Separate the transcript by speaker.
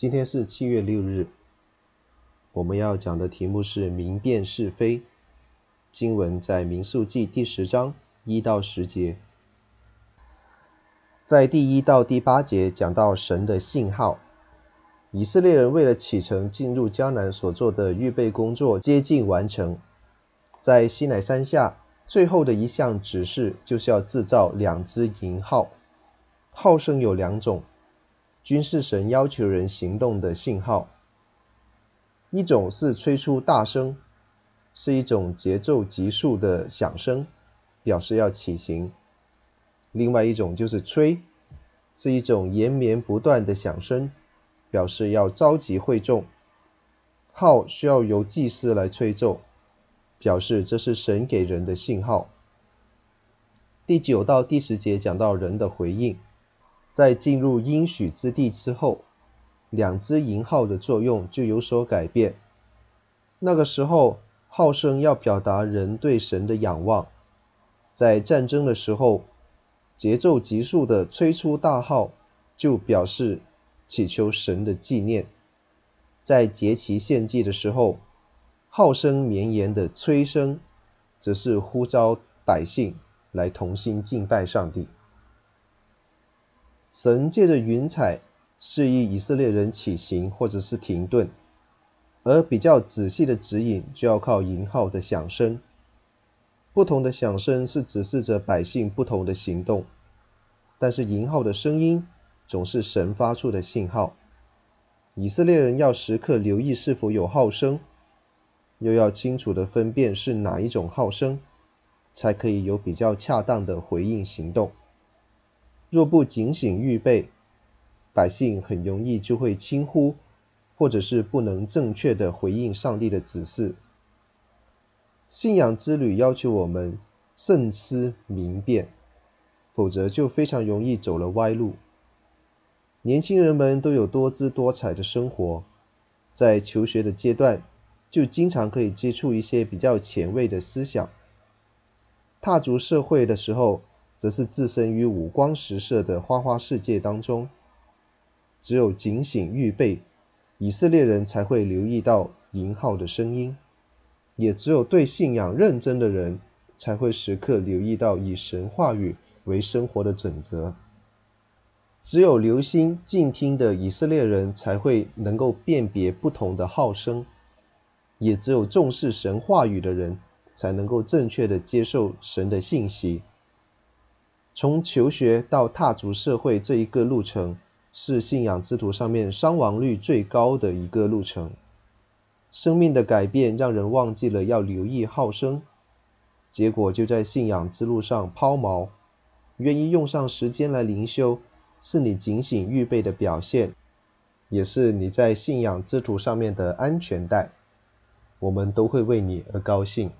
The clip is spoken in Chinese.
Speaker 1: 今天是七月六日，我们要讲的题目是明辨是非。经文在民数记第十章一到十节，在第一到第八节讲到神的信号。以色列人为了启程进入迦南所做的预备工作接近完成，在西乃山下最后的一项指示就是要制造两只银号，号声有两种。均是神要求人行动的信号。一种是吹出大声，是一种节奏急速的响声，表示要起行；另外一种就是吹，是一种延绵不断的响声，表示要召集会众。号需要由祭司来吹奏，表示这是神给人的信号。第九到第十节讲到人的回应。在进入应许之地之后，两只银号的作用就有所改变。那个时候，号声要表达人对神的仰望；在战争的时候，节奏急速的吹出大号，就表示祈求神的纪念；在节期献祭的时候，号声绵延的吹声，则是呼召百姓来同心敬拜上帝。神借着云彩示意以色列人起行或者是停顿，而比较仔细的指引就要靠银号的响声。不同的响声是指示着百姓不同的行动，但是银号的声音总是神发出的信号。以色列人要时刻留意是否有号声，又要清楚的分辨是哪一种号声，才可以有比较恰当的回应行动。若不警醒预备，百姓很容易就会轻忽，或者是不能正确的回应上帝的指示。信仰之旅要求我们慎思明辨，否则就非常容易走了歪路。年轻人们都有多姿多彩的生活，在求学的阶段就经常可以接触一些比较前卫的思想。踏足社会的时候，则是置身于五光十色的花花世界当中，只有警醒预备，以色列人才会留意到银号的声音；也只有对信仰认真的人，才会时刻留意到以神话语为生活的准则。只有留心静听的以色列人，才会能够辨别不同的号声；也只有重视神话语的人，才能够正确的接受神的信息。从求学到踏足社会这一个路程，是信仰之途上面伤亡率最高的一个路程。生命的改变让人忘记了要留意号声，结果就在信仰之路上抛锚。愿意用上时间来灵修，是你警醒预备的表现，也是你在信仰之途上面的安全带。我们都会为你而高兴。